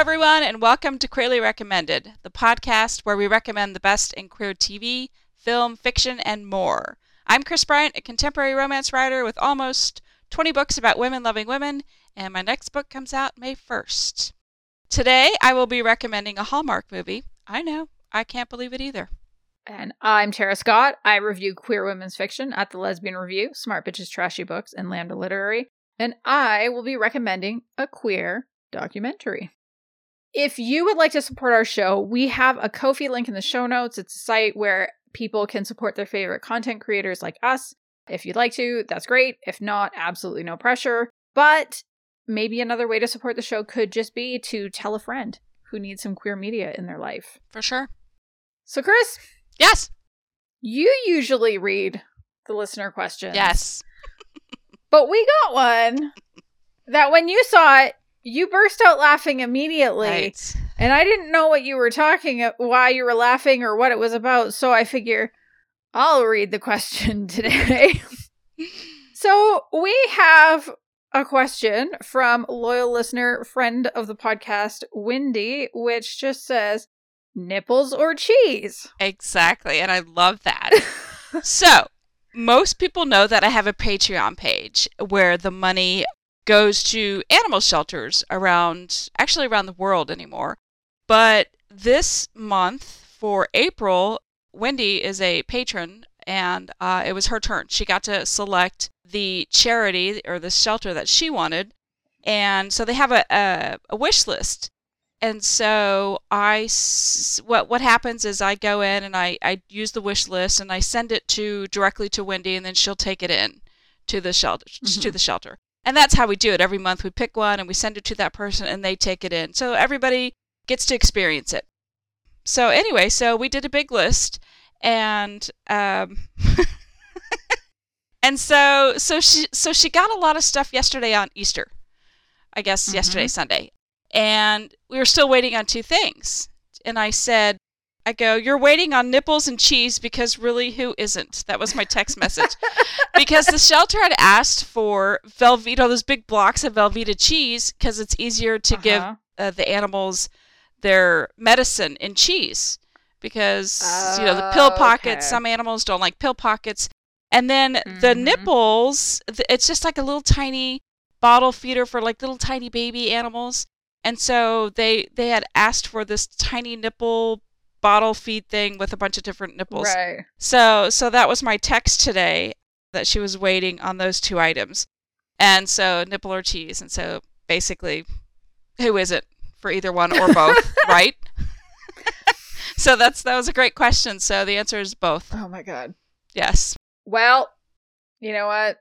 everyone, and welcome to Queerly Recommended, the podcast where we recommend the best in queer TV, film, fiction, and more. I'm Kris Bryant, a contemporary romance writer with almost 20 books about women loving women, and my next book comes out May 1st. Today, I will be recommending a Hallmark movie. I know, I can't believe it either. And I'm Tara Scott. I review queer women's fiction at the Lesbian Review, Smart Bitches Trashy Books, and Lambda Literary. And I will be recommending a queer documentary. If you would like to support our show, we have a Ko-fi link in the show notes. It's a site where people can support their favorite content creators like us. If you'd like to, that's great. If not, absolutely no pressure. But maybe another way to support the show could just be to tell a friend who needs some queer media in their life. For sure. So, Kris, Yes. you usually read the listener questions. Yes. But we got one that when you saw it, you burst out laughing immediately. Right. And I didn't know what you were talking why you were laughing or what it was about, so I figure I'll read the question today. so we have a question from loyal listener, friend of the podcast, Wendy, which just says nipples or cheese. Exactly. And I love that. so, most people know that I have a Patreon page where the money goes to animal shelters around, actually around the world anymore. But this month for April, Wendy is a patron and uh, it was her turn. She got to select the charity or the shelter that she wanted. And so they have a, a, a wish list and so I what what happens is I go in and I I use the wish list and I send it to directly to Wendy and then she'll take it in to the shelter to Mhm. the shelter. And that's how we do it. Every month we pick one and we send it to that person and they take it in. So everybody gets to experience it. So anyway, so we did a big list and um and so so she so she got a lot of stuff yesterday on Easter. I guess yesterday Sunday and we were still waiting on two things. And I said, I go, you're waiting on nipples and cheese because really, who isn't? That was my text message. because the shelter had asked for Velveeta, those big blocks of Velveeta cheese, because it's easier to give Uh-huh. uh, the animals their medicine in cheese. Because, you know, the pill pockets, Okay. some animals don't like pill pockets. And then the Mhm. nipples, th- it's just like a little tiny bottle feeder for like little tiny baby animals. And so they they had asked for this tiny nipple bottle feed thing with a bunch of different nipples. Right. So so that was my text today that she was waiting on those two items. And so nipple or cheese. And so basically who is it for either one or both, right? so that's that was a great question. So the answer is both. Oh my god. Yes. Well, you know what?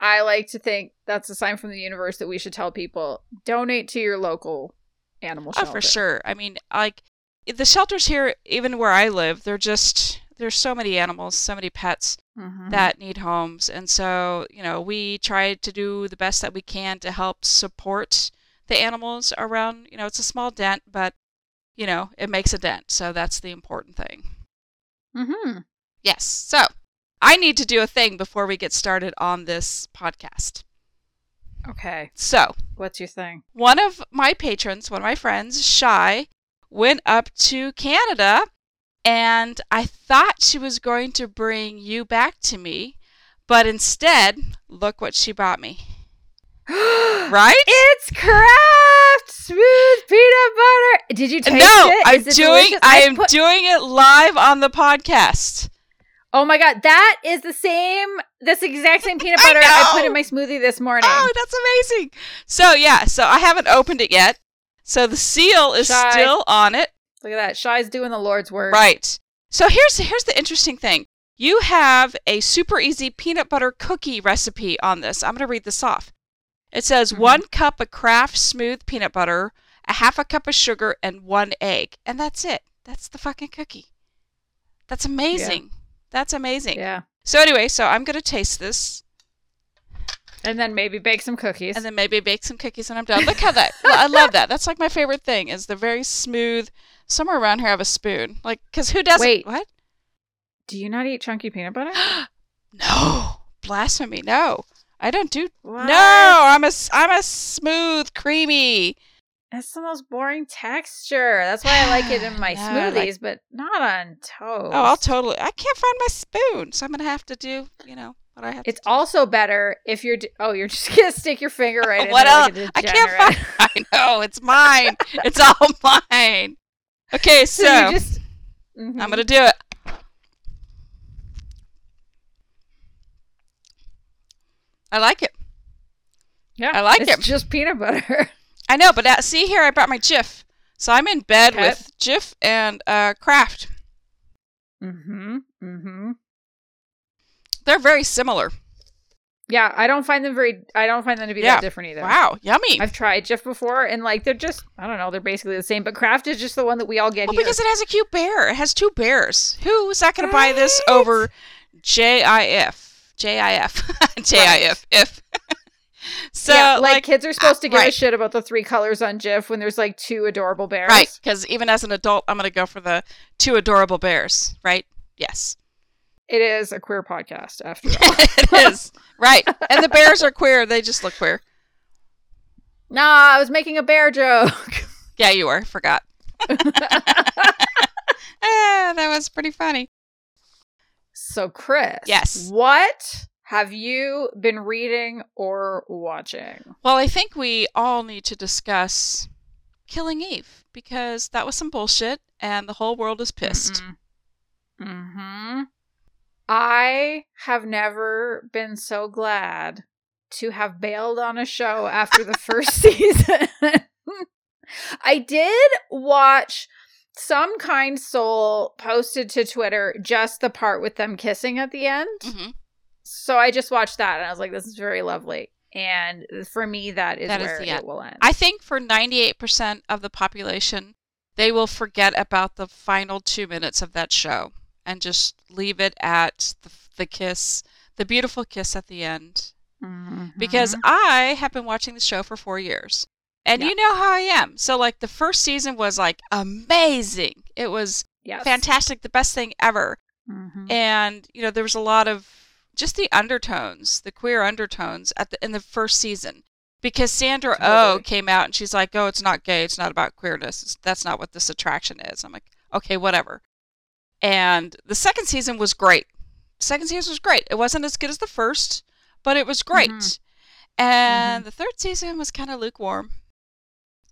I like to think that's a sign from the universe that we should tell people donate to your local animal shelter. Oh, for sure. I mean, like the shelters here, even where I live, they're just there's so many animals, so many pets Mhm. that need homes, and so you know we try to do the best that we can to help support the animals around. You know, it's a small dent, but you know it makes a dent, so that's the important thing. Mhm. Yes. So I need to do a thing before we get started on this podcast. Okay. So What's your thing? one of my patrons, one of my friends, Shy, went up to Canada and I thought she was going to bring you back to me, but instead, look what she brought me. Right? It's Kraft smooth peanut butter. Did you taste no, it? I'm it doing delicious? I I am put- doing it live on the podcast. Oh my god, that is the same. This exact same peanut butter I, put in my smoothie this morning. Oh, that's amazing. So, yeah, so I haven't opened it yet. So the seal is Shy. still on it. Look at that. Shy's doing the Lord's work. Right. So here's here's the interesting thing. You have a super easy peanut butter cookie recipe on this. I'm going to read this off. It says Mhm. one cup of Kraft smooth peanut butter, a half a cup of sugar, and one egg, and that's it. That's the fucking cookie. That's amazing. That's amazing. Yeah. So anyway, so I'm going to taste this, And then maybe bake some cookies. and then maybe bake some cookies, and I'm done. Look how that. I love that. That's like my favorite thing. Is the very smooth. Somewhere around here, I have a spoon. Like, because who doesn't? Wait. What? Do you not eat chunky peanut butter? No, blasphemy. No, I don't do. What? No, I'm a I'm a smooth, creamy. It's the most boring texture. That's why I like it in my No, smoothies, like- but not on toast. Oh, I'll totally. I can't find my spoon, so I'm gonna have to do. You know what I have. It's also better if you're. D- oh, you're just gonna stick your finger right in what else? like I can't find. I know it's mine. it's all mine. Okay, so, So, just. Mhm. I'm gonna do it. I like it. Yeah, I like it's it. Just peanut butter. I know, but uh, see here, I brought my Jif, so I'm in bed Okay. with Jif and uh, Kraft. mm-hmm. Mm-hmm. They're very similar. Yeah, I don't find them very. I don't find them to be Yeah. that different either. Wow, yummy. I've tried Jif before, and like they're just. I don't know. They're basically the same, but Kraft is just the one that we all get Well, here. because it has a cute bear. It has two bears. Who is not going to buy this over JIF? JIF. JIF. If. so, yeah, like, like, kids are supposed to uh, give a shit about the three colors on Jif when there's like two adorable bears. right, because even as an adult, I'm going to go for the two adorable bears, right? Yes. It is a queer podcast after all. it is. Right. And the bears are queer. They just look queer. nah, I was making a bear joke. Yeah, you were. Forgot. Ah, that was pretty funny. so, Kris. Yes. What have you been reading or watching? Well, I think we all need to discuss Killing Eve because that was some bullshit and the whole world is pissed. Mm-hmm. I have never been so glad to have bailed on a show after the first season. I did watch some kind soul posted to Twitter just the part with them kissing at the end. hmm So I just watched that and I was like, this is very lovely. And for me, that is That is where the it end. will end. I think for 98% of the population, they will forget about the final two minutes of that show and just leave it at the, the kiss, the beautiful kiss at the end. because Mhm. I have been watching the show for four years. And Yeah. you know how I am. So, like, the first season was like amazing. It was yes. fantastic, the best thing ever. Mhm. And, you know, there was a lot of just the undertones, the queer undertones at the, in the first season. Because Sandra Oh Totally. came out and she's like, oh, it's not gay. It's not about queerness. It's, that's not what this attraction is. I'm like, okay, whatever. And the second season was great. Second season was great. It wasn't as good as the first, but it was great. Mhm. And the third season was kind of lukewarm.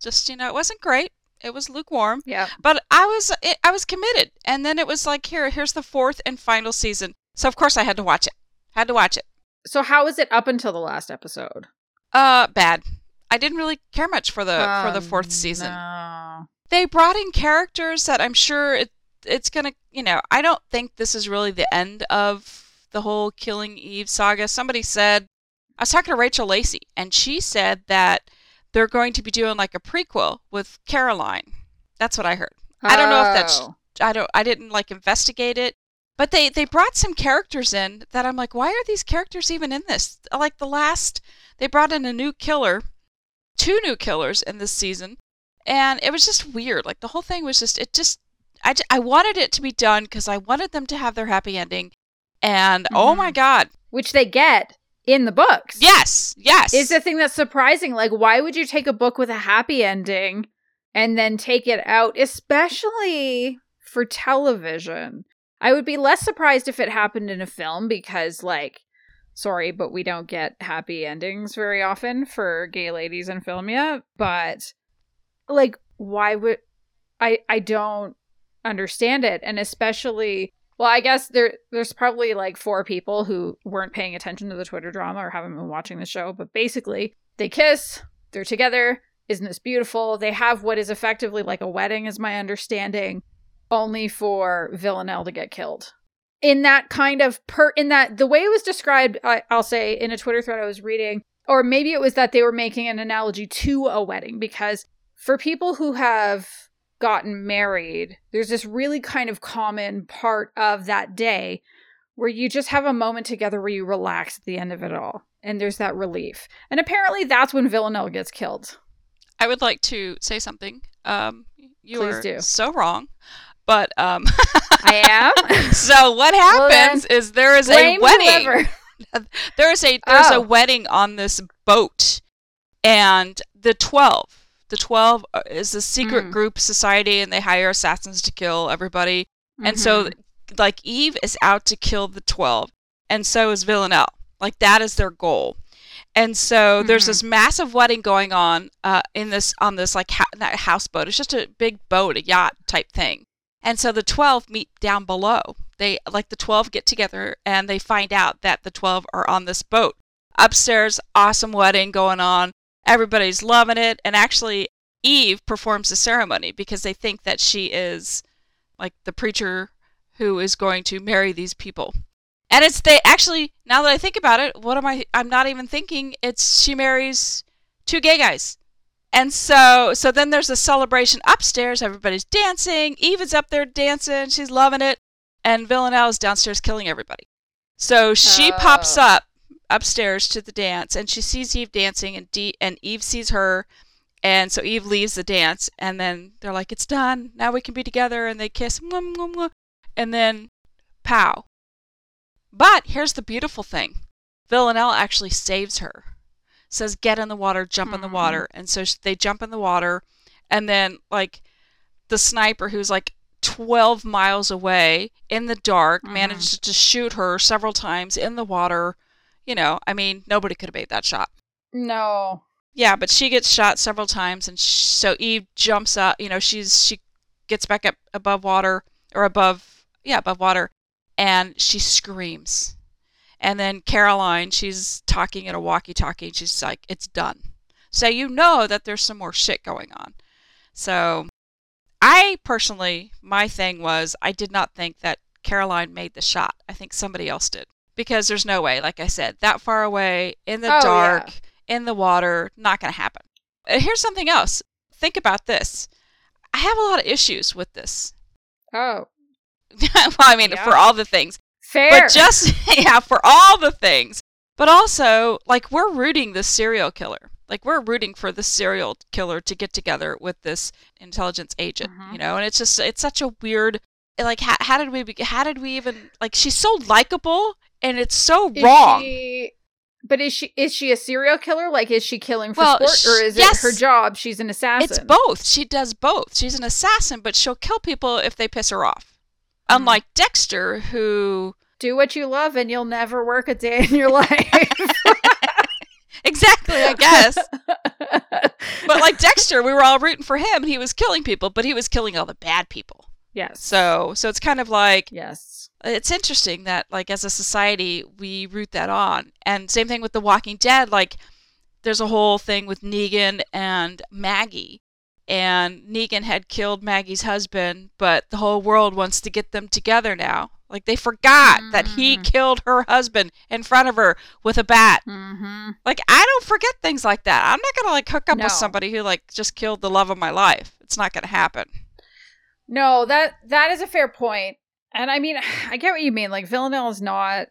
Just you know, it wasn't great. It was lukewarm, Yeah. but I was it, I was committed. And then it was like, here, here's the fourth and final season. So of course I had to watch it. Had to watch it. So how was it up until the last episode? Uh, bad. I didn't really care much for the for the Um, fourth season. no. They brought in characters that I'm sure it it's gonna you know I don't think this is really the end of the whole Killing Eve saga. Somebody said I was talking to Rachel Lacey and she said that they're going to be doing like a prequel with Caroline. That's what I heard. I don't know if that's Oh. I don't I didn't like investigate it. But they they brought some characters in that I'm like, why are these characters even in this? Like the last they brought in a new killer, two new killers in this season, and it was just weird. Like the whole thing was just it just I, I wanted it to be done because I wanted them to have their happy ending, and oh Mhm. my god, which they get in the books. yes, yes, Is the thing that's surprising. Like, why would you take a book with a happy ending and then take it out, especially for television? I would be less surprised if it happened in a film because, like, sorry, but we don't get happy endings very often for gay ladies in film yet. But, like, why would I? I don't understand it, and especially. Well, I guess there there's probably like four people who weren't paying attention to the Twitter drama or haven't been watching the show, but basically they kiss, they're together, isn't this beautiful? They have what is effectively like a wedding, is my understanding, only for Villanelle to get killed. In that kind of per in that the way it was described, I, I'll say in a Twitter thread I was reading, or maybe it was that they were making an analogy to a wedding because for people who have gotten married, there's this really kind of common part of that day where you just have a moment together where you relax at the end of it all. And there's that relief. And apparently that's when Villanelle gets killed. I would like to say something. Um, you Please are do. so wrong, but um, I am. so what Well, happens is there is a wedding. whoever. there's a there's a Oh. wedding on this boat, and the twelve, the twelve uh, is a secret Mm. group society, and they hire assassins to kill everybody. And so, Mhm. like Eve is out to kill the twelve, and so is Villanelle. Like that is their goal. And so there's Mhm. this massive wedding going on uh, in this on this like ha- a houseboat. It's just a big boat, a yacht type thing. And so the 12 meet down below. They like the 12 get together and they find out that the 12 are on this boat. Upstairs, awesome wedding going on. Everybody's loving it. And actually, Eve performs the ceremony because they think that she is like the preacher who is going to marry these people. And it's they actually now that I think about it, what am I I'm not even thinking it's she marries two gay guys. And so so then there's a celebration upstairs, everybody's dancing, Eve is up there dancing, she's loving it, and Villanelle is downstairs killing everybody. So she pops Oh. up upstairs to the dance and she sees Eve dancing and D- and Eve sees her and so Eve leaves the dance and then they're like it's done. Now we can be together and they kiss mwah, mwah, mwah, and then pow. But here's the beautiful thing. Villanelle actually saves her. Says get in the water, jump in the water. And so they jump in the water and then like the sniper who's like 12 miles away in the dark Mhm. manages to shoot her several times in the water. You know, I mean, nobody could have made that shot. No. Yeah, but she gets shot several times, and sh- so Eve jumps up. You know, she's she gets back up above water or above, yeah, above water, and she screams. And then Caroline, she's talking in a walkie-talkie. And she's like, "It's done." So you know that there's some more shit going on. So, I personally, my thing was, I did not think that Caroline made the shot. I think somebody else did because there's no way. Like I said, that far away in the Oh, yeah. dark in the water, not going to happen. Here's something else. Think about this. I have a lot of issues with this. Oh. well, I mean, Yeah. for all the things, Fair. but just yeah, for all the things. But also, like we're rooting this serial killer. Like we're rooting for the serial killer to get together with this intelligence agent, Mhm. you know. And it's just it's such a weird like how, how did we how did we even like she's so likable and it's so Is wrong. she- but is she is she a serial killer? Like is she killing for Well, sport or is yes. it her job? She's an assassin. It's both. She does both. She's an assassin, but she'll kill people if they piss her off. Mhm. Unlike Dexter, who Do what you love and you'll never work a day in your life. exactly, I guess. but like Dexter, we were all rooting for him, and he was killing people, but he was killing all the bad people. yes. So, so it's kind of like yes. It's interesting that like as a society we root that on, and same thing with The Walking Dead. Like, there's a whole thing with Negan and Maggie. And Negan had killed Maggie's husband, but the whole world wants to get them together now. Like they forgot that he Mhm. killed her husband in front of her with a bat. Mm-hmm. Like I don't forget things like that. I'm not gonna like hook up No. with somebody who like just killed the love of my life. It's not gonna happen. No, that that is a fair point. And I mean, I get what you mean. Like Villanelle is not.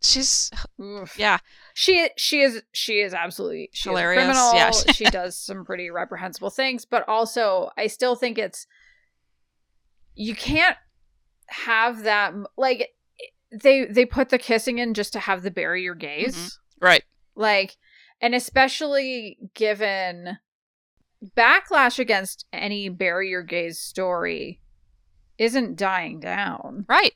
She's oof. yeah, She she is she is absolutely she Hilarious, Is criminal. yeah. she does some pretty reprehensible things, but also I still think it's you can't have that like they they put the kissing in just to have the bury your gays. Mm-hmm. right. Like and especially given backlash against any bury your gays story isn't dying down Right.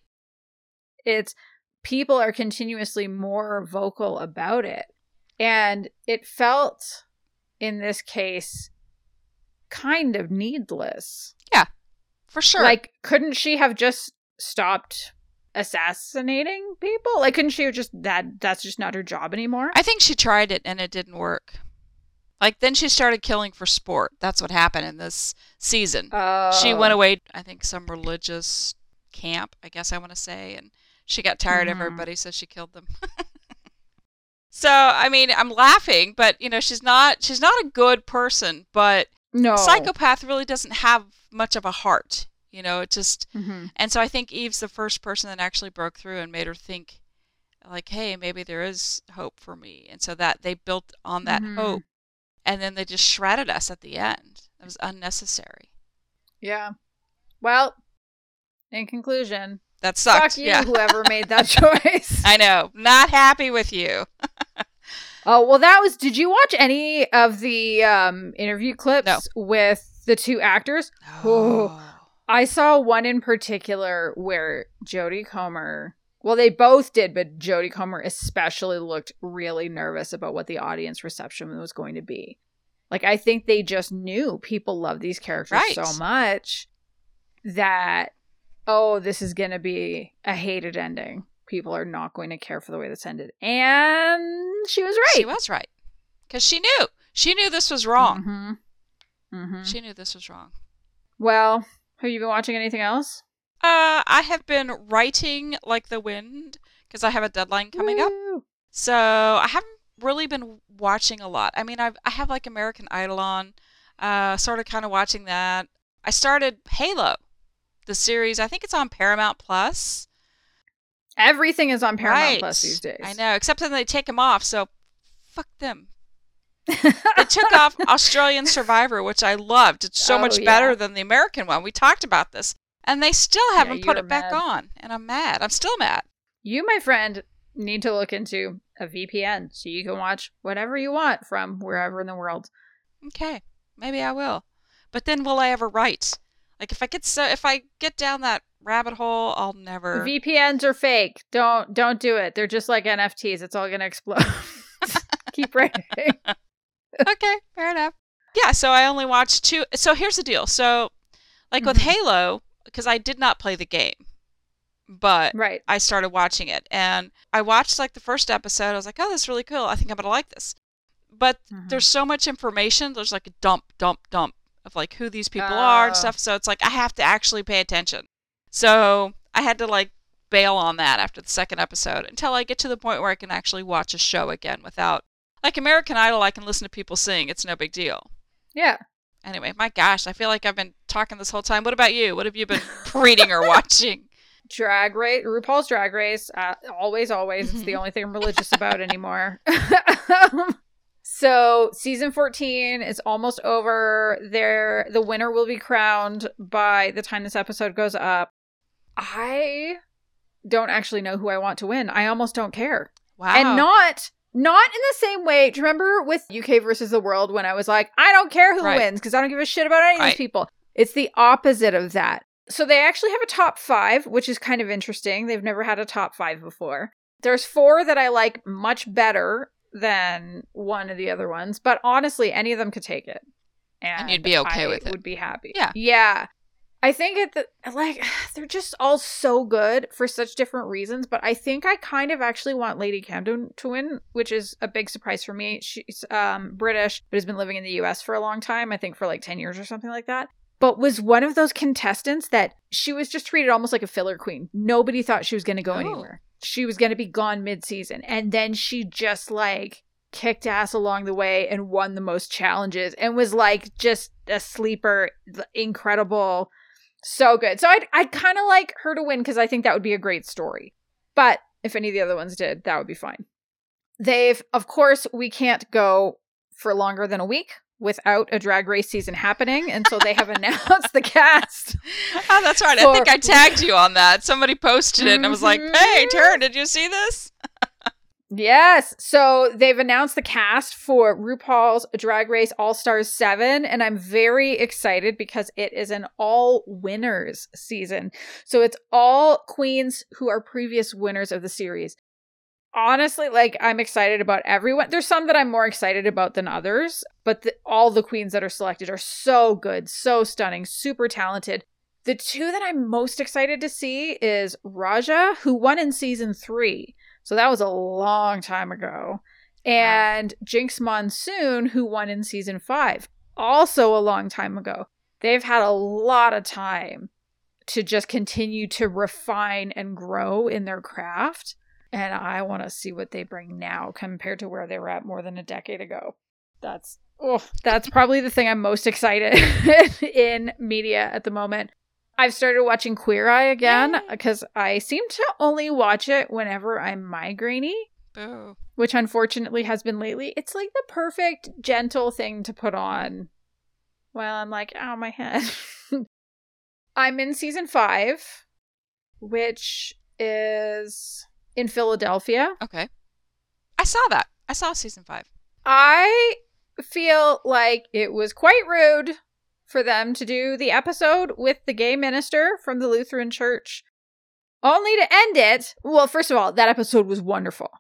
it's people are continuously more vocal about it and it felt in this case kind of needless Yeah. For sure. like couldn't she have just stopped assassinating people like couldn't she have just that that's just not her job anymore I think she tried it and it didn't work. Like then she started killing for sport. That's what happened in this season. she Oh. went away, I think, some religious camp, I guess I want to say, and she got tired of Mhm. everybody, so she killed them. so I mean, I'm laughing, but you know, she's not she's not a good person, but no psychopath really doesn't have much of a heart. You know, it just Mhm. and so I think Eve's the first person that actually broke through and made her think like, hey, maybe there is hope for me. And so that they built on that Mhm. hope and then they just shredded us at the end. It was unnecessary. yeah well in conclusion that sucks. Fuck you, yeah. whoever made that choice. I know. Not happy with you. Oh well, that was. Did you watch any of the um, interview clips No. with the two actors? Oh. I saw one in particular where Jodie Comer. Well, they both did, but Jodie Comer especially looked really nervous about what the audience reception was going to be. Like, I think they just knew people love these characters Right. so much that, oh, this is going to be a hated ending. People are not going to care for the way this ended. And she was right. She was right. Because she knew. She knew this was wrong. hmm hmm She knew this was wrong. Well, have you been watching anything else? Uh, I have been writing like the wind because I have a deadline coming up. So I haven't really been watching a lot. I mean, I've, I have like American Idol on, uh, sort of kind of watching that. I started Halo, the series. I think it's on Paramount Plus. Everything is on Paramount right. Plus these days. I know, except then they take them off. So fuck them. They took off Australian Survivor, which I loved. It's so Oh, much yeah. better than the American one. We talked about this. And they still haven't you put it back on. And I'm mad. I'm still mad. You, my friend, need to look into a VPN so you can watch whatever you want from wherever in the world. Okay, maybe I will. But then will I ever write? Like if I get so if I get down that rabbit hole, I'll never. VPNs are fake. Don't don't do it. They're just like NFTs. It's all gonna explode. Keep writing. okay, fair enough. Yeah, so I only watched two. So here's the deal. So, like with Mhm. Halo, because I did not play the game, but Right. I started watching it, and I watched like the first episode. I was like, oh, this is really cool. I think I'm gonna like this. But Mhm. there's so much information. There's like a dump, dump, dump of like who these people are and Oh. stuff. So it's like I have to actually pay attention. So I had to like bail on that after the second episode until I get to the point where I can actually watch a show again without like American Idol. I can listen to people sing. It's no big deal. Yeah. Anyway, my gosh, I feel like I've been talking this whole time. What about you? What have you been reading or watching? Drag race, RuPaul's Drag Race. Uh, always, always. It's the only thing I'm religious about anymore. so season 14 is almost over. There, the winner will be crowned by the time this episode goes up. I don't actually know who I want to win. I almost don't care. Wow. And not not in the same way. Do you remember with UK versus the world when I was like, I don't care who Right. wins because I don't give a shit about any of these people. It's the opposite of that. So they actually have a top five, which is kind of interesting. They've never had a top five before. There's four that I like much better than one of the other ones, but honestly, any of them could take it. And you'd be okay I with it. Would be happy. Yeah. Yeah. I think it the, like they're just all so good for such different reasons, but I think I kind of actually want Lady Camden to win, which is a big surprise for me. She's um British, but has been living in the US for a long time, I think for like 10 years or something like that. But was one of those contestants that she was just treated almost like a filler queen. Nobody thought she was going to go Oh. anywhere. She was going to be gone mid-season, and then she just like kicked ass along the way and won the most challenges and was like just a sleeper, incredible, so good. So I'd I'd kind of like her to win because I think that would be a great story. But if any of the other ones did, that would be fine. They've, of course, we can't go for longer than a week without a drag race season happening, and so they have announced the cast. Oh, that's right. I think I tagged you on that. Somebody posted it and I was like, Mhm. hey, Tara, did you see this? Yes. So they've announced the cast for RuPaul's Drag Race All Stars 7, and I'm very excited because it is an all winners season. So it's all queens who are previous winners of the series. Honestly, like I'm excited about everyone. There's some that I'm more excited about than others, but the, all the queens that are selected are so good, so stunning, super talented. The two that I'm most excited to see is Raja, who won in season three. So that was a long time ago. And Jinkx Monsoon, who won in season five, also a long time ago. They've had a lot of time to just continue to refine and grow in their craft. And I want to see what they bring now compared to where they were at more than a decade ago. That's oh, that's probably the thing I'm most excited in media at the moment. I've started watching Queer Eye again because I seem to only watch it whenever I'm migrainey, Boo. which unfortunately has been lately. It's like the perfect gentle thing to put on while I'm like, ow, my head. I'm in season five. which is in Philadelphia. Okay. I saw that. I saw season five. I feel like it was quite rude for them to do the episode with the gay minister from the Lutheran church, only to end it. Well, first of all, that episode was wonderful.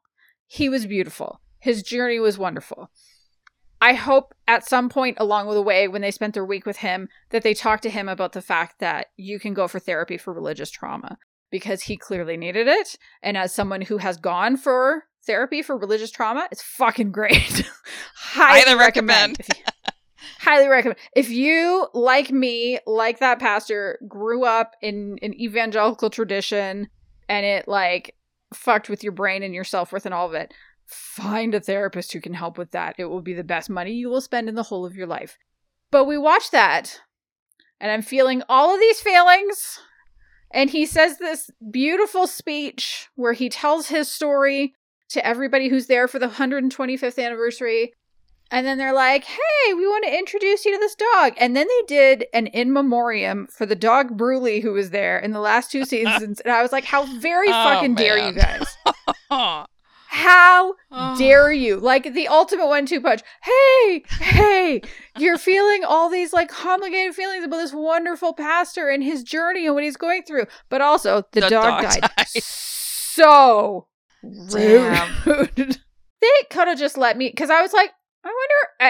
He was beautiful. His journey was wonderful. I hope at some point along the way, when they spent their week with him, that they talked to him about the fact that you can go for therapy for religious trauma because he clearly needed it. And as someone who has gone for therapy for religious trauma, it's fucking great. highly, Highly recommend. Highly recommend. If you, like me, like that pastor, grew up in an evangelical tradition and it like fucked with your brain and your self worth and all of it, find a therapist who can help with that. It will be the best money you will spend in the whole of your life. But we watched that, and I'm feeling all of these feelings. And he says this beautiful speech where he tells his story to everybody who's there for the 125th anniversary. And then they're like, hey, we want to introduce you to this dog. And then they did an in memoriam for the dog Bruley who was there in the last two seasons. and I was like, how very Oh, fucking dare you guys? How Oh. dare you? Like the ultimate one two punch. Hey, hey, you're feeling all these like complicated feelings about this wonderful pastor and his journey and what he's going through. But also, the, The dog, dog died. died. So rude. They could have just let me, because I was like,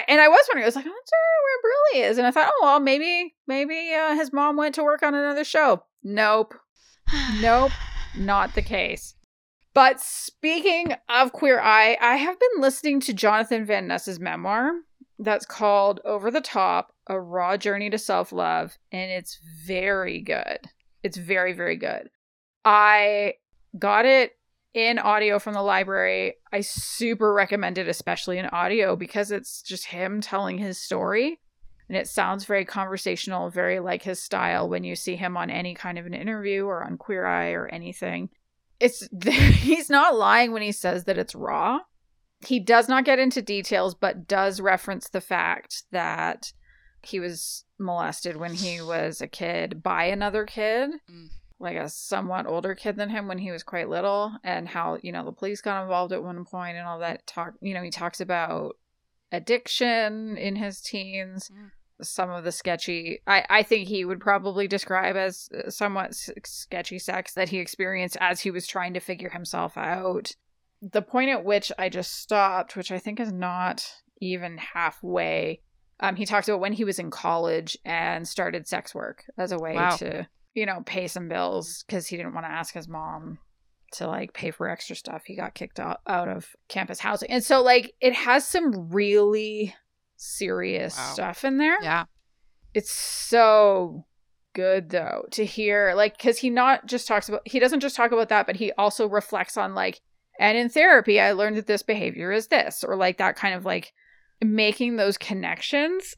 and I was wondering, I was like, I wonder where Bruley is. And I thought, oh, well, maybe, maybe uh, his mom went to work on another show. Nope. Nope, not the case. But speaking of Queer Eye, I have been listening to Jonathan Van Ness's memoir that's called Over the Top A Raw Journey to Self Love, and it's very good. It's very, very good. I got it in audio from the library. I super recommend it, especially in audio, because it's just him telling his story. And it sounds very conversational, very like his style when you see him on any kind of an interview or on Queer Eye or anything. It's he's not lying when he says that it's raw. He does not get into details, but does reference the fact that he was molested when he was a kid by another kid, Mm. Like a somewhat older kid than him when he was quite little, and how, you know, the police got involved at one point and all that talk. You know, he talks about addiction in his teens Mm. some of the sketchy I, I think he would probably describe as uh, somewhat s- sketchy sex that he experienced as he was trying to figure himself out the point at which i just stopped which i think is not even halfway um, he talks about when he was in college and started sex work as a way Wow. to you know pay some bills because he didn't want to ask his mom to like pay for extra stuff he got kicked out, out of campus housing and so like it has some really serious Wow. stuff in there Yeah. it's so good though to hear like because he not just talks about he doesn't just talk about that but he also reflects on like and in therapy i learned that this behavior is this or like that kind of like making those connections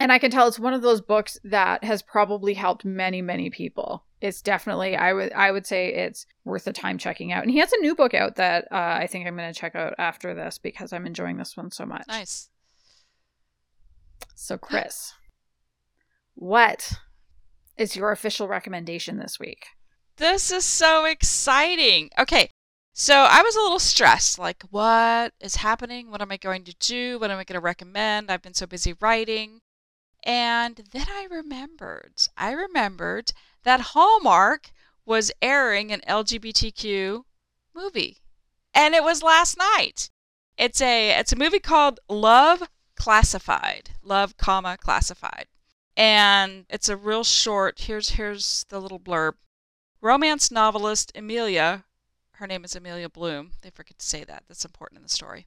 and i can tell it's one of those books that has probably helped many many people it's definitely i would i would say it's worth the time checking out and he has a new book out that uh, i think i'm going to check out after this because i'm enjoying this one so much Nice. so, Kris, what is your official recommendation this week? This is so exciting. Okay. So I was a little stressed. Like, what is happening? What am I going to do? What am I going to recommend? I've been so busy writing. And then I remembered. I remembered that Hallmark was airing an LGBTQ movie. And it was last night. It's a it's a movie called Love Classified. Love, comma, classified. And it's a real short. Here's here's the little blurb. Romance novelist Amelia, her name is Amelia Bloom. They forget to say that. That's important in the story.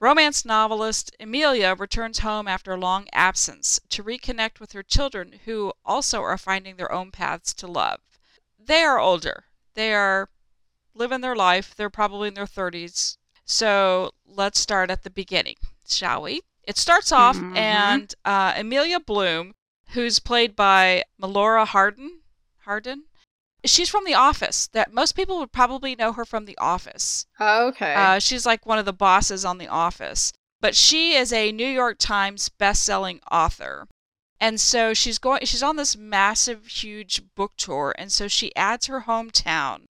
Romance novelist Amelia returns home after a long absence to reconnect with her children who also are finding their own paths to love. They are older. They are living their life. They're probably in their 30s. So let's start at the beginning, shall we? It starts off, Mhm. and uh, Amelia Bloom, who's played by Melora Hardin, Hardin, she's from The Office. That most people would probably know her from The Office. Okay. Uh, she's like one of the bosses on The Office. But she is a New York Times best-selling author. And so she's going she's on this massive huge book tour and so she adds her hometown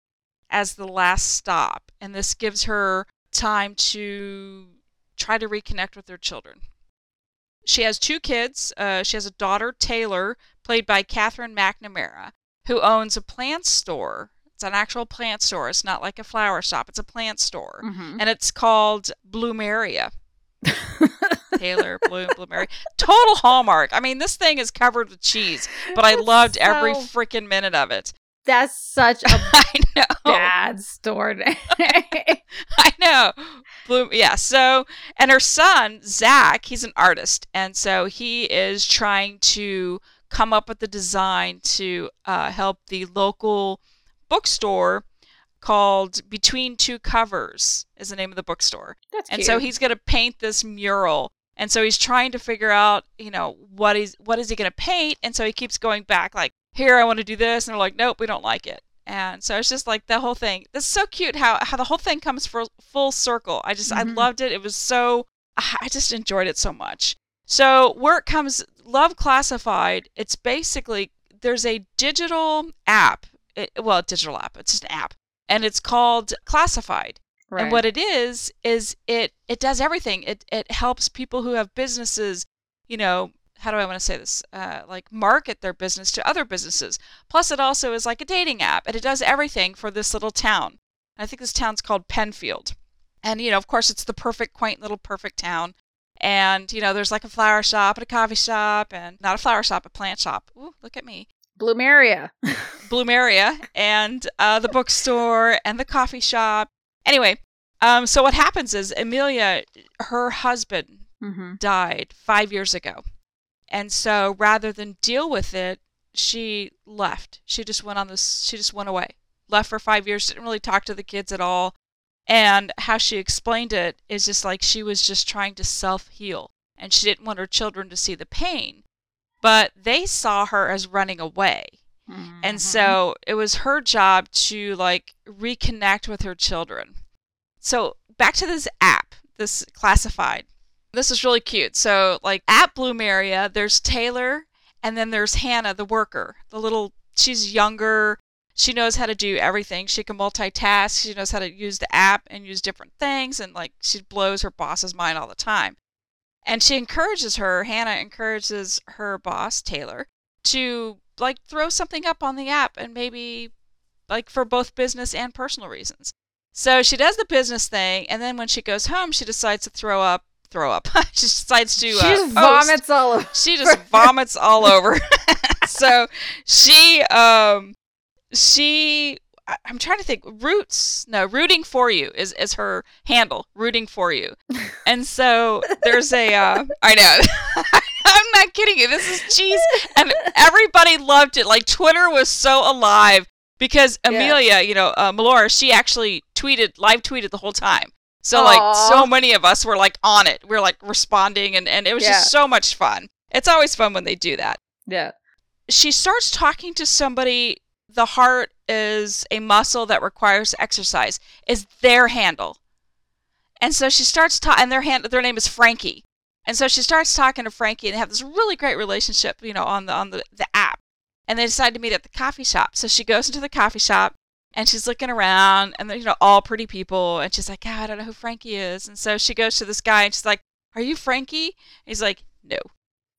as the last stop and this gives her time to try to reconnect with her children. She has two kids. Uh, she has a daughter, Taylor, played by Katherine McNamara, who owns a plant store. It's an actual plant store. It's not like a flower shop. It's a plant store, Mhm. and it's called Bloomeria. Taylor Bloom Bloomeria. Total Hallmark. I mean, this thing is covered with cheese, but I That's loved every freaking minute of it. That's such a I know. bad store name. I know. Bloom, yeah. So, and her son Zach, he's an artist, and so he is trying to come up with the design to uh, help the local bookstore called Between Two Covers is the name of the bookstore. That's And cute. so he's going to paint this mural. And so he's trying to figure out, you know, what is what is he going to paint? And so he keeps going back like, "Here I want to do this." And they're like, "Nope, we don't like it." And so it's just like the whole thing. It's so cute how how the whole thing comes full full circle. I just I Mhm. loved it. It was so I just enjoyed it so much. So where it comes Love Classified, it's basically there's a digital app. It, well, a digital app. It's just an app. And it's called Classified. right. And what it is is it it does everything. It it helps people who have businesses, you know, how do I want to say this? Uh, like market their business to other businesses. Plus, it also is like a dating app, and it does everything for this little town. I think this town's called Penfield, and you know, of course, it's the perfect, quaint little perfect town. And you know, there's like a flower shop and a coffee shop, and not a flower shop, a plant shop. Ooh, look at me. Bloomeria. Bloomeria and uh, the bookstore and the coffee shop. Anyway, um, so what happens is Amelia, her husband mm-hmm. died five years ago. And so rather than deal with it, she left. She just went on this, she just went away. Left for five years, didn't really talk to the kids at all. And how she explained it is just like she was just trying to self heal and she didn't want her children to see the pain. But they saw her as running away. Mm-hmm. And so it was her job to like reconnect with her children. So back to this app, this classified. This is really cute. So like at Bloomeria, there's Taylor and then there's Hannah, the worker. The little she's younger. She knows how to do everything. She can multitask. She knows how to use the app and use different things and like she blows her boss's mind all the time. And she encourages her, Hannah encourages her boss, Taylor, to like throw something up on the app and maybe like for both business and personal reasons. So she does the business thing, and then when she goes home, she decides to throw up. Throw up. she decides to. she uh, just post. vomits all over. She just vomits all over. so she, um, she. I'm trying to think. Roots. No, rooting for you is is her handle. Rooting for you. And so there's a. Uh, I know. I'm not kidding you. This is cheese, and everybody loved it. Like Twitter was so alive because Yeah. Amelia, you know, uh, Melora, she actually tweeted, live tweeted the whole time. So like so many of us were like on it. We are like responding, and and it was Yeah. just so much fun. It's always fun when they do that. Yeah. She starts talking to somebody. The heart is a muscle that requires exercise. Is their handle, and so she starts talking. And their hand, their name is Frankie. And so she starts talking to Frankie, and they have this really great relationship, you know, on the on the, the app. And they decide to meet at the coffee shop. So she goes into the coffee shop, and she's looking around, and they're you know all pretty people, and she's like, "God, I don't know who Frankie is." And so she goes to this guy, and she's like, "Are you Frankie?" He's like, "No."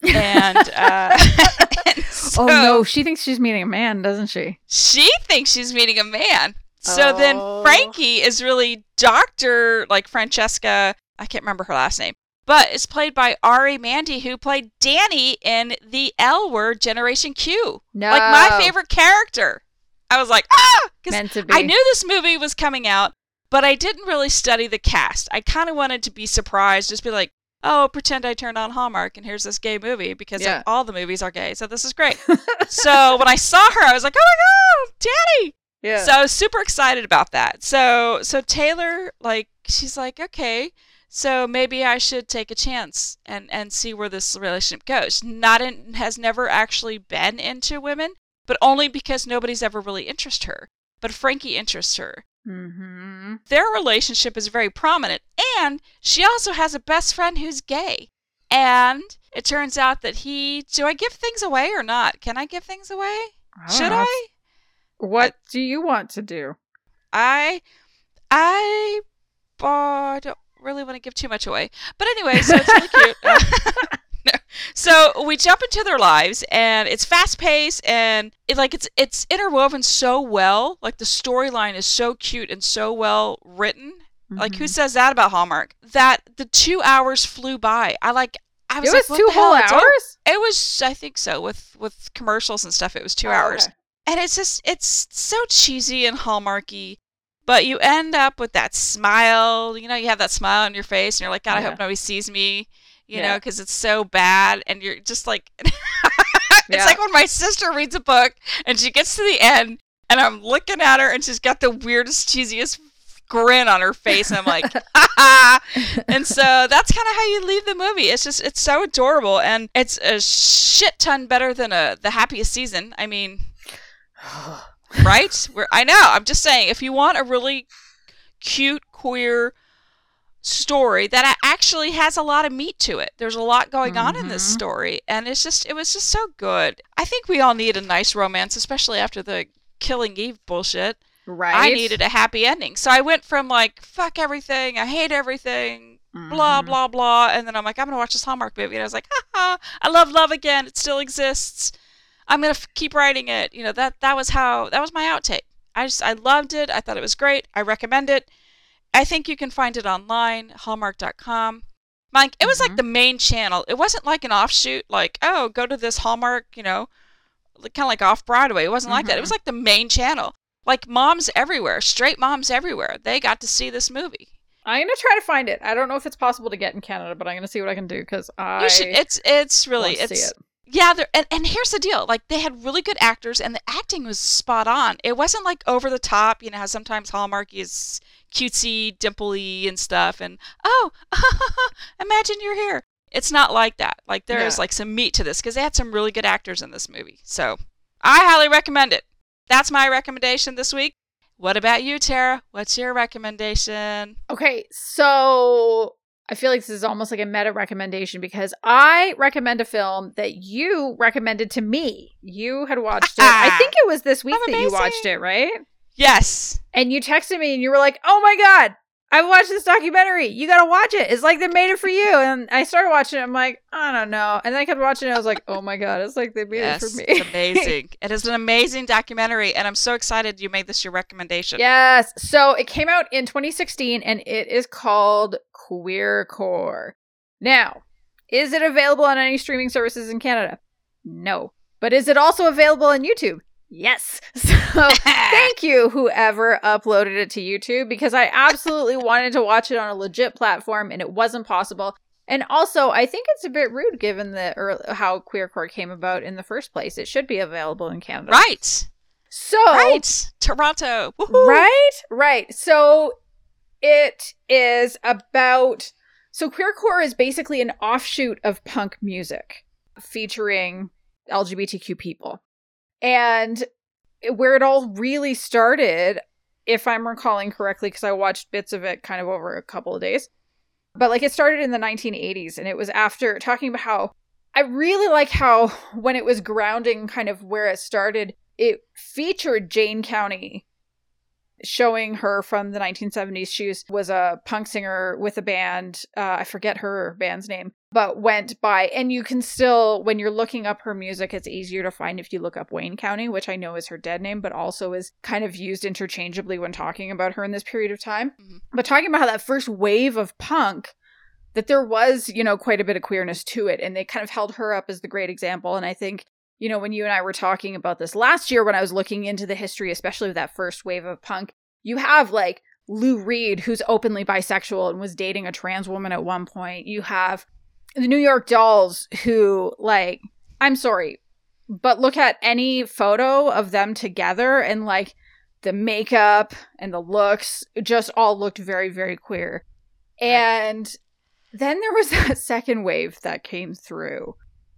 And, uh, and so oh no, she thinks she's meeting a man, doesn't she? she thinks she's meeting a man. So then Oh. Frankie is really Doctor like Francesca. I can't remember her last name, but it's played by Arienne Mandi, who played Dani in the L Word Generation Q, No. like my favorite character. I was like, ah, because Meant to be. I knew this movie was coming out, but I didn't really study the cast. I kind of wanted to be surprised, just be like, oh, pretend I turned on Hallmark and here's this gay movie because Yeah. like, all the movies are gay, so this is great. so when I saw her, I was like, oh my god, Dani! Yeah. So I was super excited about that. So so Taylor, like, she's like, okay, so maybe I should take a chance and and see where this relationship goes. Not in has never actually been into women, but only because nobody's ever really interested her. But Frankie interests her. Mm-hmm. Their relationship is very prominent, and she also has a best friend who's gay. And it turns out that he. Do I give things away or not? Can I give things away? I Should know. I? What do you want to do? I I uh, don't really want to give too much away. But anyway, so it's really cute. No. So we jump into their lives, and it's fast paced, and it like it's it's interwoven so well. Like the storyline is so cute and so well written. Like who Mhm. says that about Hallmark? That the two hours flew by. I like. I was It like, was what two whole hours. It was, I think so, with with commercials and stuff. It was two Oh, hours okay. and it's just it's so cheesy and hallmarky but you end up with that smile you know you have that smile on your face and you're like god i Yeah. hope nobody sees me you know because it's so bad and you're just like it's Yeah. like when my sister reads a book and she gets to the end and i'm looking at her and she's got the weirdest cheesiest grin on her face and i'm like ha ha and so that's kind of how you leave the movie it's just it's so adorable and it's a shit ton better than a the happiest season i mean right? Where I know. I'm just saying, if you want a really cute queer story that actually has a lot of meat to it, there's a lot going on in this Mhm. story, and it's just it was just so good. I think we all need a nice romance, especially after the Killing Eve bullshit. right. I needed a happy ending, so I went from like fuck everything, I hate everything, blah Mhm. blah blah, and then I'm like I'm gonna watch this Hallmark movie, and I was like, haha, I love love again. It still exists. I'm gonna f- keep writing it. You know that that was how that was my outtake. I just I loved it. I thought it was great. I recommend it. I think you can find it online, Hallmark.com. Like it was like Mhm. the main channel. It wasn't like an offshoot, like oh go to this Hallmark, you know, kind of like off Broadway. It wasn't like that. It was like the main channel. Like moms everywhere, straight moms everywhere. They got to see this movie. I'm gonna try to find it. I don't know if it's possible to get in Canada, but I'm gonna see what I can do because I You should. It's it's really it's see it. Yeah, and, and here's the deal. Like they had really good actors and the acting was spot on. It wasn't like over the top, you know, how sometimes Hallmark is cutesy, dimply, and stuff and oh, imagine you're here. It's not like that. Like there is Yeah. like some meat to this because they had some really good actors in this movie. So I highly recommend it. That's my recommendation this week. What about you, Tara? What's your recommendation? Okay, so I feel like this is almost like a meta recommendation because I recommend a film that you recommended to me. You had watched it. I think it was this week I'm that you watched it, right? Yes. And you texted me and you were like, "Oh my god, I watched this documentary. You got to watch it. It's like they made it for you." And I started watching it. I'm like, "I don't know." And then I kept watching it. I was like, "Oh my god, it's like they made Yes, it for me." it's amazing. it is an amazing documentary, and I'm so excited you made this your recommendation. Yes. So it came out in 2016 and it is called Queer Core. Now, is it available on any streaming services in Canada? No. But is it also available on YouTube? Yes. So thank you, whoever uploaded it to YouTube, because I absolutely wanted to watch it on a legit platform and it wasn't possible. And also, I think it's a bit rude given the early, how queercore came about in the first place. It should be available in Canada. Right. So, Right. Toronto. Woohoo. Right? Right. So it is about so queercore is basically an offshoot of punk music featuring LGBTQ people. And where it all really started, if I'm recalling correctly, because I watched bits of it kind of over a couple of days, but like it started in the 1980s and it was after talking about how I really like how when it was grounding kind of where it started, it featured Jane County showing her from the 1970s. She was, was a punk singer with a band. Uh, I forget her band's name, but went by. And you can still, when you're looking up her music, it's easier to find if you look up Wayne County, which I know is her dead name, but also is kind of used interchangeably when talking about her in this period of time. Mhm. But talking about how that first wave of punk that there was, you know, quite a bit of queerness to it. And they kind of held her up as the great example. And I think, you know, when you and I were talking about this last year, when I was looking into the history, especially of that first wave of punk, you have like Lou Reed, who's openly bisexual and was dating a trans woman at one point. You have the New York Dolls, who, like, I'm sorry, but look at any photo of them together and like the makeup and the looks just all looked very, very queer. And then there was that second wave that came through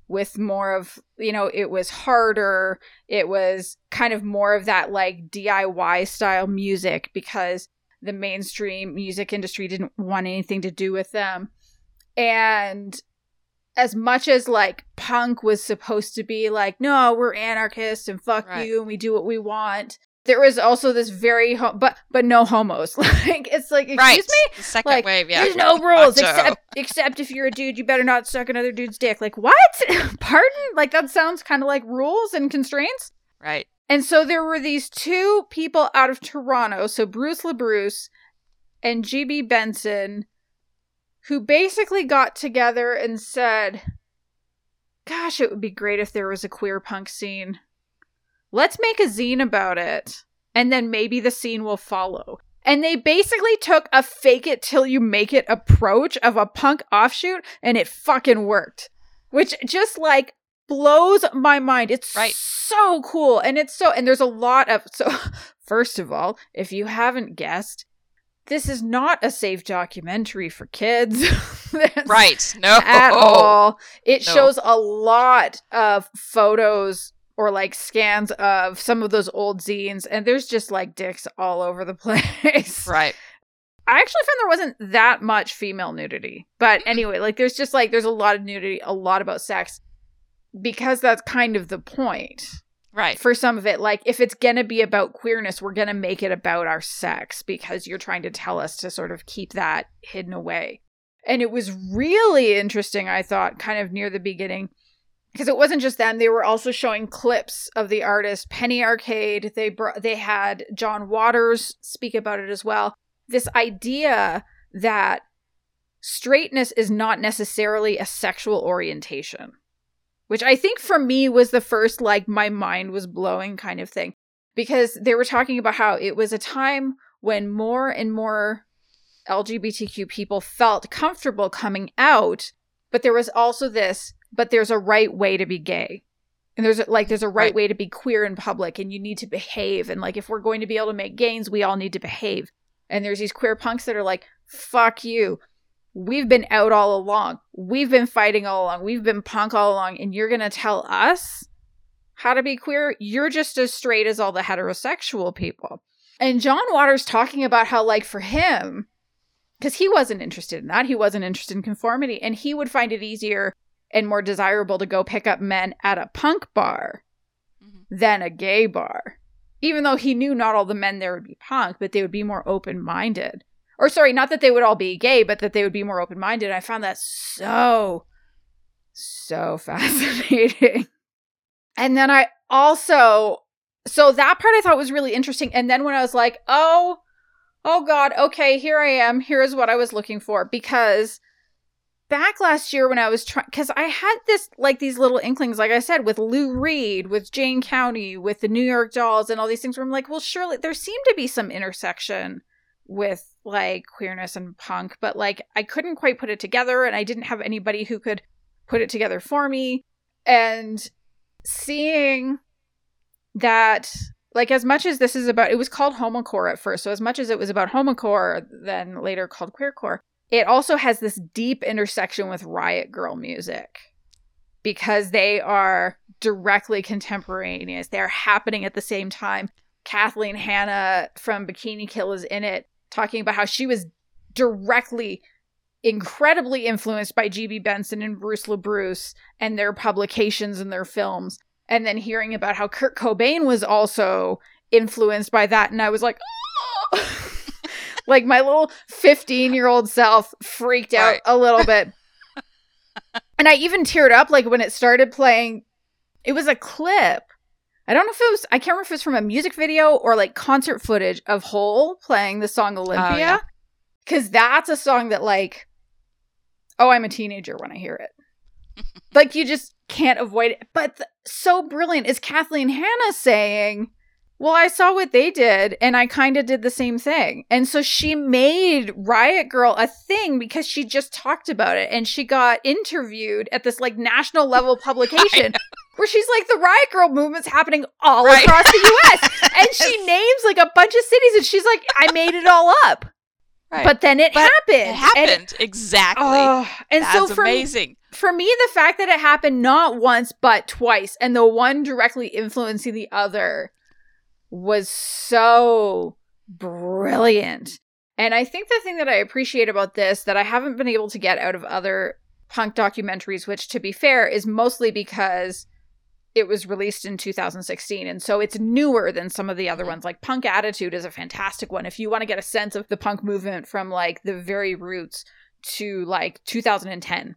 with more of, you know, it was harder. It was kind of more of that like DIY style music because the mainstream music industry didn't want anything to do with them. And as much as like punk was supposed to be like, no, we're anarchists and fuck Right. you and we do what we want. There was also this very ho- but but no homos. like it's like excuse right. me, The second like wave, yeah. there's no rules except except if you're a dude, you better not suck another dude's dick. Like what? Pardon? Like that sounds kind of like rules and constraints. Right. And so there were these two people out of Toronto, so Bruce LaBruce and GB Benson, who basically got together and said, Gosh, it would be great if there was a queer punk scene. Let's make a zine about it, and then maybe the scene will follow. And they basically took a fake it till you make it approach of a punk offshoot, and it fucking worked. Which just like blows my mind. It's Right. so cool. And it's so, and there's a lot of, so first of all, if you haven't guessed, this is not a safe documentary for kids. Right. No. At all. It No. shows a lot of photos or like scans of some of those old zines, and there's just like dicks all over the place. Right. I actually found there wasn't that much female nudity. But anyway, like there's just like there's a lot of nudity, a lot about sex because that's kind of the point Right. for some of it. Like if it's going to be about queerness, we're going to make it about our sex because you're trying to tell us to sort of keep that hidden away. And it was really interesting, I thought, kind of near the beginning. Because it wasn't just them; they were also showing clips of the artist Penny Arcade. They br- they had John Waters speak about it as well this idea that straightness is not necessarily a sexual orientation, which I think for me was the first, like, my mind was blowing kind of thing. Because they were talking about how it was a time when more and more LGBTQ people felt comfortable coming out, but there was also this, but there's a right way to be gay. And there's a, like there's a right, Right. way to be queer in public and you need to behave and like if we're going to be able to make gains, we all need to behave. And there's these queer punks that are like, fuck you. We've been out all along. We've been fighting all along. We've been punk all along. And you're going to tell us how to be queer? You're just as straight as all the heterosexual people. And John Waters talking about how, like, for him, because he wasn't interested in that, he wasn't interested in conformity, and he would find it easier and more desirable to go pick up men at a punk bar Mhm. than a gay bar. Even though he knew not all the men there would be punk, but they would be more open minded. Or, sorry, not that they would all be gay, but that they would be more open minded. I found that so, so fascinating. And then I also, so that part I thought was really interesting. And then when I was like, oh, oh God, okay, here I am. Here's what I was looking for. Because back last year when I was trying, because I had this, like these little inklings, like I said, with Lou Reed, with Jane County, with the New York Dolls, and all these things where I'm like, well, surely there seemed to be some intersection with like queerness and punk, but like I couldn't quite put it together and I didn't have anybody who could put it together for me. And seeing that like as much as this is about it was called homocore at first so as much as it was about homocore then later called queercore it also has this deep intersection with riot girl music because they are directly contemporaneous. They're happening at the same time. Kathleen hanna from bikini kill is in it talking about how she was directly incredibly influenced by gb benson and bruce LaBruce and their publications and their films and then hearing about how Kurt Cobain was also influenced by that and I was like "Oh!" like my little 15-year-old self freaked out Right. a little bit. and I even teared up like when it started playing it was a clip. I don't know if it was I can't remember if it was from a music video or like concert footage of Hole playing the song oh, Olympia. yeah. Cuz that's a song that like oh, I'm a teenager when I hear it like you just can't avoid it. But th- so brilliant is Kathleen Hanna saying, "Well, I saw what they did, and I kind of did the same thing." And so she made Riot Girl a thing because she just talked about it, and she got interviewed at this like national level publication. Where she's like, the Riot Girl movement's happening all Right. across the US. and she names like a bunch of cities, and she's like, I made it all up. Right. But then it But happened. it And- happened exactly. Oh, and That's so for me, amazing. for me, the fact that it happened not once but twice, and the one directly influencing the other, was so brilliant. And I think the thing that I appreciate about this that I haven't been able to get out of other punk documentaries, which to be fair is mostly because it was released in 2016 and so it's newer than some of the other ones. Like punk attitude is a fantastic one. If you want to get a sense of the punk movement from like the very roots to like 2010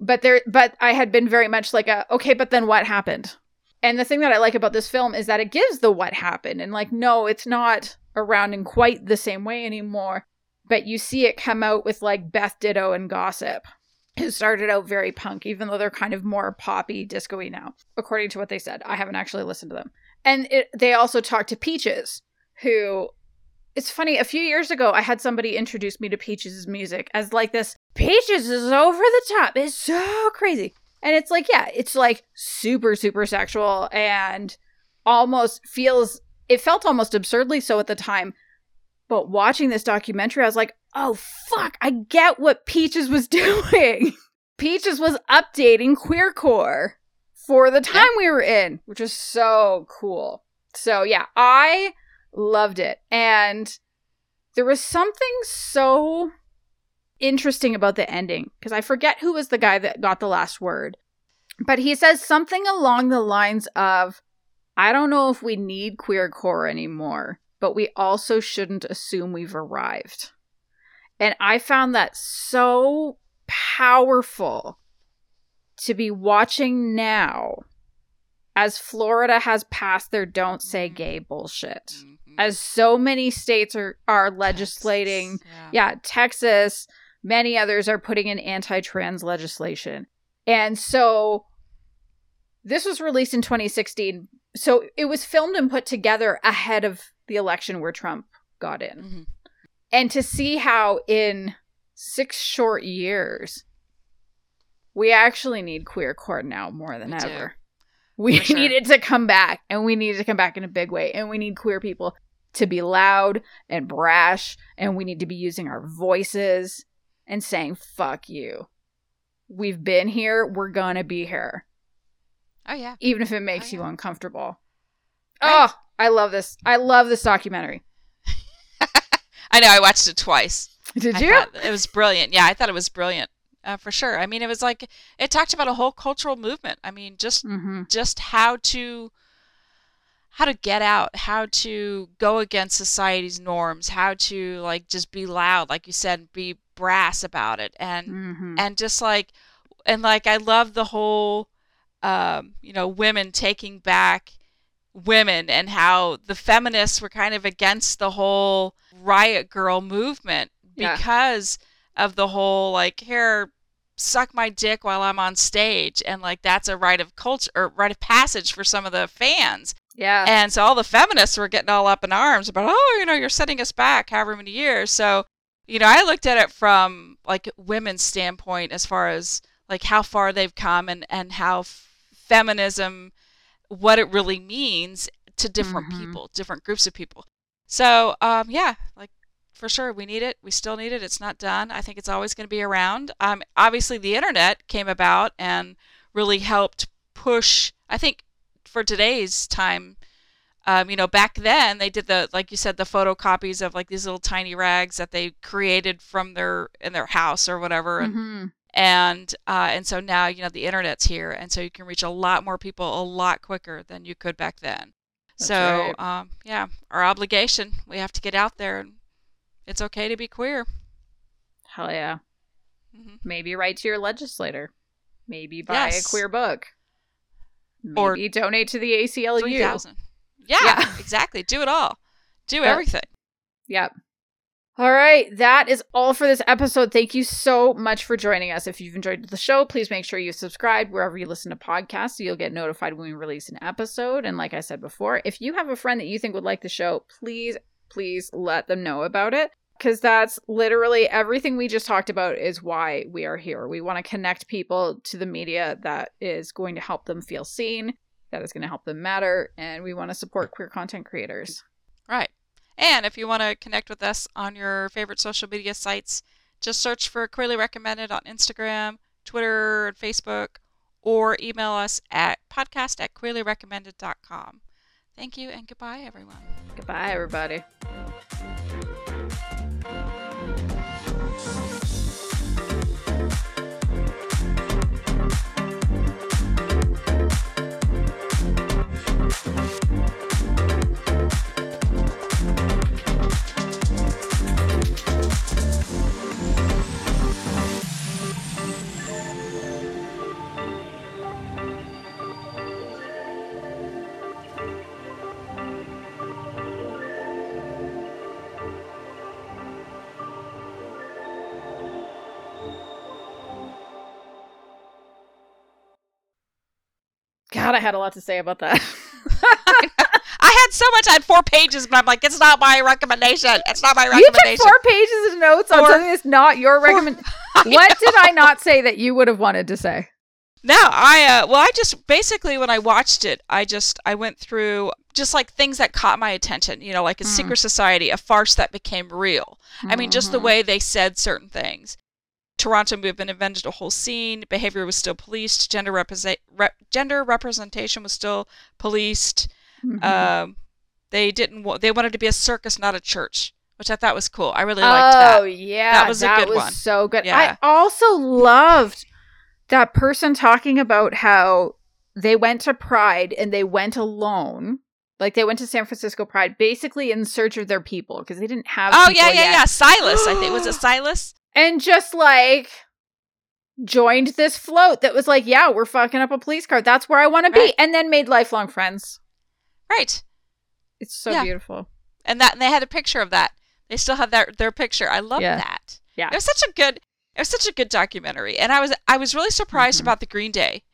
but there but i had been very much like a okay but then what happened? And the thing that i like about this film is that it gives the what happened and like no it's not around in quite the same way anymore but you see it come out with like beth ditto and gossip who started out very punk, even though they're kind of more poppy, disco-y now, according to what they said. I haven't actually listened to them. And it, they also talked to Peaches, who it's funny, a few years ago I had somebody introduce me to Peaches' music as like this Peaches is over the top. It's so crazy. And it's like, yeah, it's like super, super sexual and almost feels it felt almost absurdly so at the time. But watching this documentary, I was like, oh fuck, I get what Peaches was doing. Peaches was updating queercore for the time we were in, which was so cool. So yeah, I loved it. And there was something so interesting about the ending because I forget who was the guy that got the last word. But he says something along the lines of I don't know if we need queercore anymore, but we also shouldn't assume we've arrived. And I found that so powerful to be watching now as Florida has passed their don't say mm-hmm. gay bullshit. Mm-hmm. As so many states are, are legislating, Texas, yeah. yeah, Texas, many others are putting in anti trans legislation. And so this was released in 2016. So it was filmed and put together ahead of the election where Trump got in. Mm-hmm and to see how in six short years we actually need queercore now more than we ever. Do. We sure. need it to come back, and we need to come back in a big way. And we need queer people to be loud and brash, and we need to be using our voices and saying, fuck you. We've been here, we're gonna be here. Oh, yeah. Even if it makes oh, yeah. you uncomfortable. Right. Oh, I love this. I love this documentary. I know. I watched it twice. Did I you? It was brilliant. Yeah, I thought it was brilliant. Uh, for sure. I mean, it was like it talked about a whole cultural movement. I mean, just mm-hmm. just how to how to get out, how to go against society's norms, how to like just be loud, like you said, be brass about it, and mm-hmm. and just like and like I love the whole, um, you know, women taking back women and how the feminists were kind of against the whole riot girl movement because yeah. of the whole like here suck my dick while I'm on stage and like that's a rite of culture or rite of passage for some of the fans. Yeah. And so all the feminists were getting all up in arms about, oh, you know, you're setting us back however many years. So, you know, I looked at it from like women's standpoint as far as like how far they've come and and how f- feminism what it really means to different mm-hmm. people, different groups of people. So, um, yeah, like for sure, we need it. We still need it. It's not done. I think it's always going to be around. Um, obviously, the internet came about and really helped push. I think for today's time, um, you know, back then they did the like you said the photocopies of like these little tiny rags that they created from their in their house or whatever, and mm-hmm and uh, and so now you know the internet's here, and so you can reach a lot more people a lot quicker than you could back then. That's so right. um, yeah, our obligation we have to get out there, and it's okay to be queer. Hell yeah. Mm-hmm. Maybe write to your legislator. Maybe buy yes. a queer book. Maybe or donate to the ACLU. 3000. Yeah, yeah, exactly. Do it all. Do everything. Yep. All right, that is all for this episode. Thank you so much for joining us. If you've enjoyed the show, please make sure you subscribe wherever you listen to podcasts so you'll get notified when we release an episode. And like I said before, if you have a friend that you think would like the show, please, please let them know about it. Because that's literally everything we just talked about is why we are here. We want to connect people to the media that is going to help them feel seen, that is going to help them matter, and we want to support queer content creators. Right. And if you want to connect with us on your favorite social media sites, just search for Queerly Recommended on Instagram, Twitter, and Facebook, or email us at podcast at queerlyrecommended.com. Thank you and goodbye, everyone. Goodbye, everybody. God, I had a lot to say about that. I had so much. I had four pages, but I'm like, it's not my recommendation. It's not my recommendation. you took four pages of notes on something that's not your recommendation. What did I not say that you would have wanted to say? No, I uh, well, I just basically when I watched it, I just I went through just like things that caught my attention. You know, like a Mhm. secret society, a farce that became real. I mean, just the Mhm. way they said certain things. Toronto movement invented a whole scene. Behavior was still policed. Gender represent rep- gender representation was still policed. Mhm. Um, they didn't. Wa- they wanted to be a circus, not a church, which I thought was cool. I really liked oh that. Oh yeah, That was a good was one. So good. Yeah. I also loved that person talking about how they went to Pride and they went alone. Like they went to San Francisco Pride, basically in search of their people because they didn't have. Oh people yeah, yeah, yet. yeah. Silas, I think was it Silas? And just like joined this float that was like, yeah, we're fucking up a police car. That's where I want to be, and then made lifelong friends. Right. It's so Yeah. beautiful. and that and they had a picture of that. They still have their their picture. I love Yeah. that. Yeah. It was such a good it was such a good documentary. And I was I was really surprised Mhm. about the Green Day.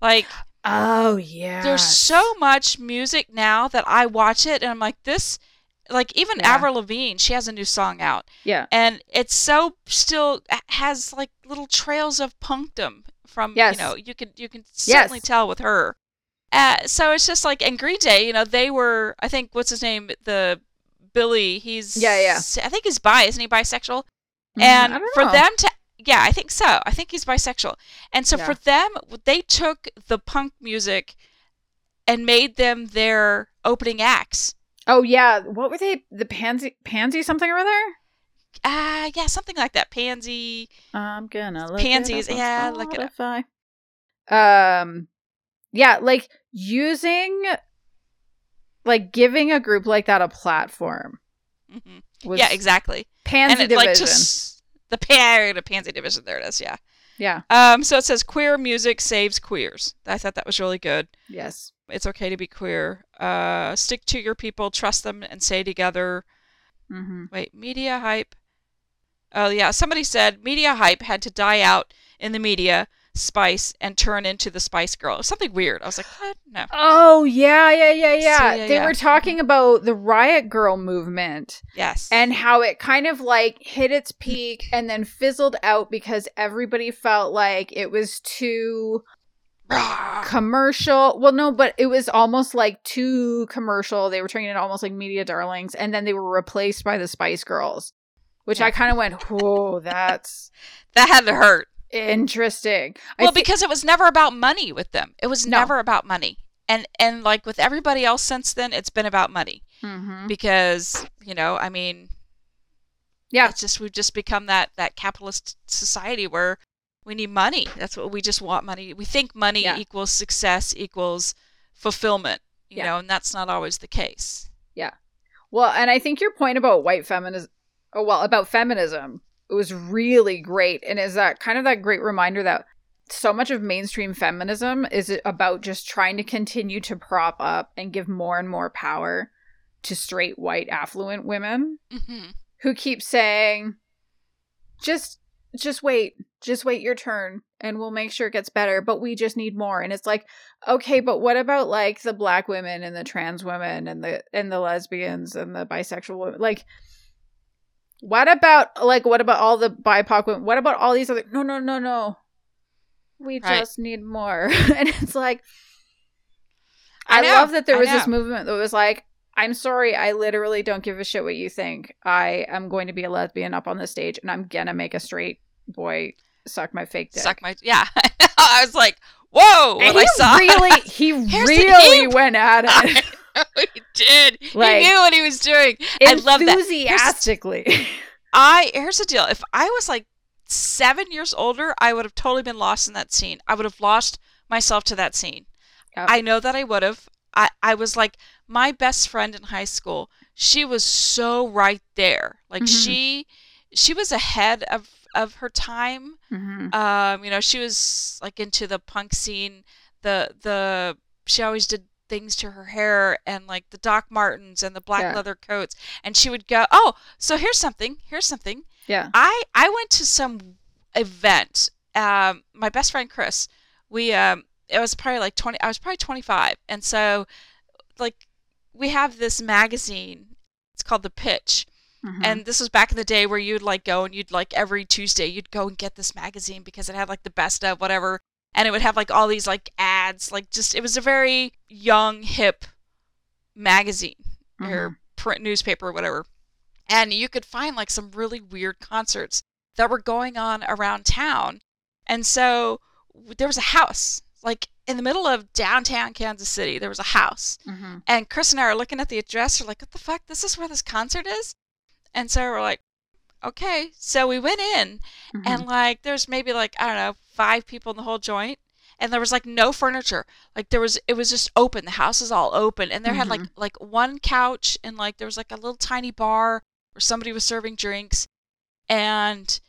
Like Oh yeah. there's so much music now that I watch it and I'm like this like even Yeah. Avril Lavigne, she has a new song out yeah. and it's so still has like little trails of punkdom from Yes. you know you can you can certainly Yes. tell with her uh, so it's just like and green day you know they were i think what's his name the billy he's Yeah, yeah. i think he's bi isn't he bisexual Mhm. and for them to yeah i think so i think he's bisexual and so Yeah. for them they took the punk music and made them their opening acts Oh yeah, what were they? The pansy, pansy something or other. ah yeah something like that pansy I'm gonna look Pansies, It up on yeah, look it up. Um, yeah, like using, like giving a group like that a platform. hmm Was yeah exactly Pansy and it division. like just the pan the pansy division there it is yeah yeah. um so it says queer music saves queers i thought that was really good Yes. It's okay to be queer uh stick to your people trust them and stay together Mm-hmm. wait media hype oh yeah somebody said media hype had to die out in the media spice and turn into the spice girl something weird i was like what no Oh yeah, yeah, yeah, yeah. So, yeah, they yeah. were talking about the riot girl movement yes and how it kind of like hit its peak and then fizzled out because everybody felt like it was too. Commercial. Well, no, but it was almost like too commercial. They were turning it almost like media darlings, and then they were replaced by the Spice Girls, which I kind of went, "Whoa, that's that had to hurt interesting." Well thi- because it was never about money with them it was No. never about money and and like with everybody else since then it's been about money Mhm. because you know i mean yeah, it's just we've just become that that capitalist society where we need money that's what we just want money we think money Yeah. equals success equals fulfillment you Yeah. know and that's not always the case Yeah. Well, and I think your point about white feminism, oh, well, about feminism, it was really great, and is that kind of that great reminder that so much of mainstream feminism is about just trying to continue to prop up and give more and more power to straight white affluent women hmm who keep saying, "Just, just wait, just wait your turn." And we'll make sure it gets better, but we just need more. And it's like, okay, but what about like the black women and the trans women and the and the lesbians and the bisexual women? Like, what about like what about all the BIPOC women? What about all these other? No, no, no, no. We Right. just need more. and it's like, I, I know, love that there was this movement that was like, I'm sorry, I literally don't give a shit what you think. I am going to be a lesbian up on the stage, and I'm gonna make a straight boy suck my fake dick. suck my yeah i was like whoa and when he i saw really, he really went at it I he did Like- he knew what he was doing I love that. enthusiastically. I here's the deal. If I was like seven years older, I would have totally been lost in that scene. I would have lost myself to that scene. I know that I would have. I, I was like my best friend in high school. She was so right there. Like Mhm. she she was ahead of of her time. Mhm. Um, you know, she was like into the punk scene. The the she always did things to her hair and like the Doc Martens and the black Yeah. leather coats. And she would go, "Oh, so here's something. Here's something. Yeah. I I went to some event. Um, my best friend Chris, we um it was probably like 20 I was probably 25 and so like we have this magazine it's called the pitch Mhm. and this was back in the day where you'd like go and you'd like every Tuesday you'd go and get this magazine because it had like the best of whatever and it would have like all these like ads like just it was a very young hip magazine Mhm. or print newspaper or whatever and you could find like some really weird concerts that were going on around town and so there was a house like in the middle of downtown Kansas City there was a house Mhm. and Chris and I are looking at the address. We're like, what the fuck? This is where this concert is? And so we're like, okay. So we went in, Mhm. and like, there's maybe like, I don't know, five people in the whole joint. And there was like no furniture. Like there was, it was just open. The house is all open, and there had like like one couch, and like there was like a little tiny bar where somebody was serving drinks. And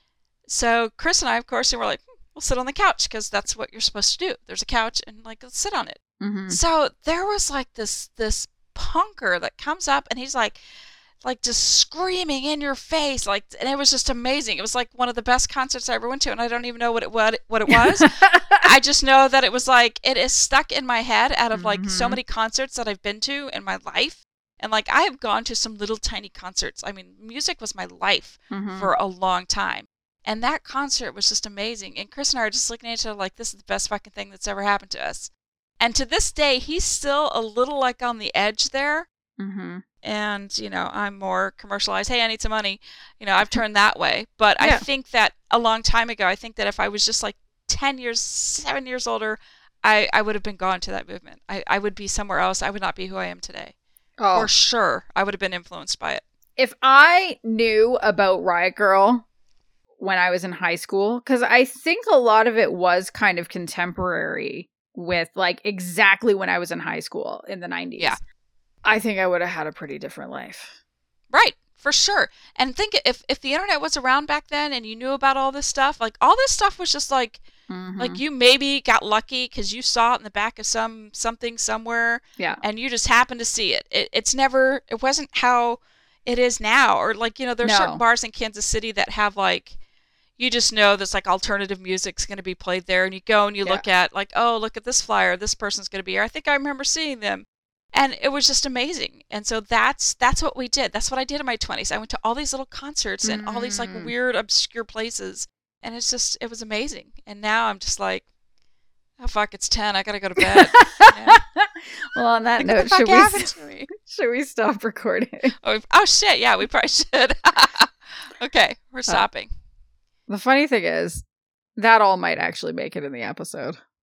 so Chris and I, of course, and we're like, "Hmm, we'll sit on the couch because that's what you're supposed to do. There's a couch, and like let's sit on it. Mhm. So there was like this this punker that comes up and he's like like just screaming in your face like and it was just amazing. It was like one of the best concerts I ever went to and I don't even know what it what, what it was. I just know that it was like it is stuck in my head out of like so Mhm. many concerts that I've been to in my life. And like I have gone to some little tiny concerts. I mean, music was my life Mhm. for a long time. And that concert was just amazing. And Chris and I are just looking at each other like, this is the best fucking thing that's ever happened to us. And to this day, he's still a little like on the edge there. Mhm. And, you know, I'm more commercialized. Hey, I need some money. You know, I've turned that way. But I think that a long time ago, I think that if I was just like 10 years, seven years older, I, I would have been gone to that movement. I, I would be somewhere else. I would not be who I am today. Oh, For sure. I would have been influenced by it. if I knew about Riot Girl when I was in high school, because I think a lot of it was kind of contemporary with like exactly when I was in high school in the 90s. Yeah. I think I would have had a pretty different life. Right, for sure. And think if if the internet was around back then and you knew about all this stuff, like all this stuff was just like Mhm. like you maybe got lucky because you saw it in the back of some something somewhere yeah. and you just happened to see it. it. It's never it wasn't how it is now or like you know there's No. certain bars in Kansas City that have like you just know this like alternative music's going to be played there and you go and you Yeah. look at like oh look at this flyer this person's going to be here. I think I remember seeing them and it was just amazing. And so that's that's what we did. That's what i did in my 20s i went to all these little concerts and all these like Mm. weird obscure places. And it's just it was amazing. And now i'm just like oh fuck it's 10 i gotta go to bed. Yeah. well, on that like, note, what the fuck should we, happened to me? should we stop recording? oh, oh shit. Yeah we probably should. Okay Uh, we're stopping. the funny thing is, that all might actually make it in the episode.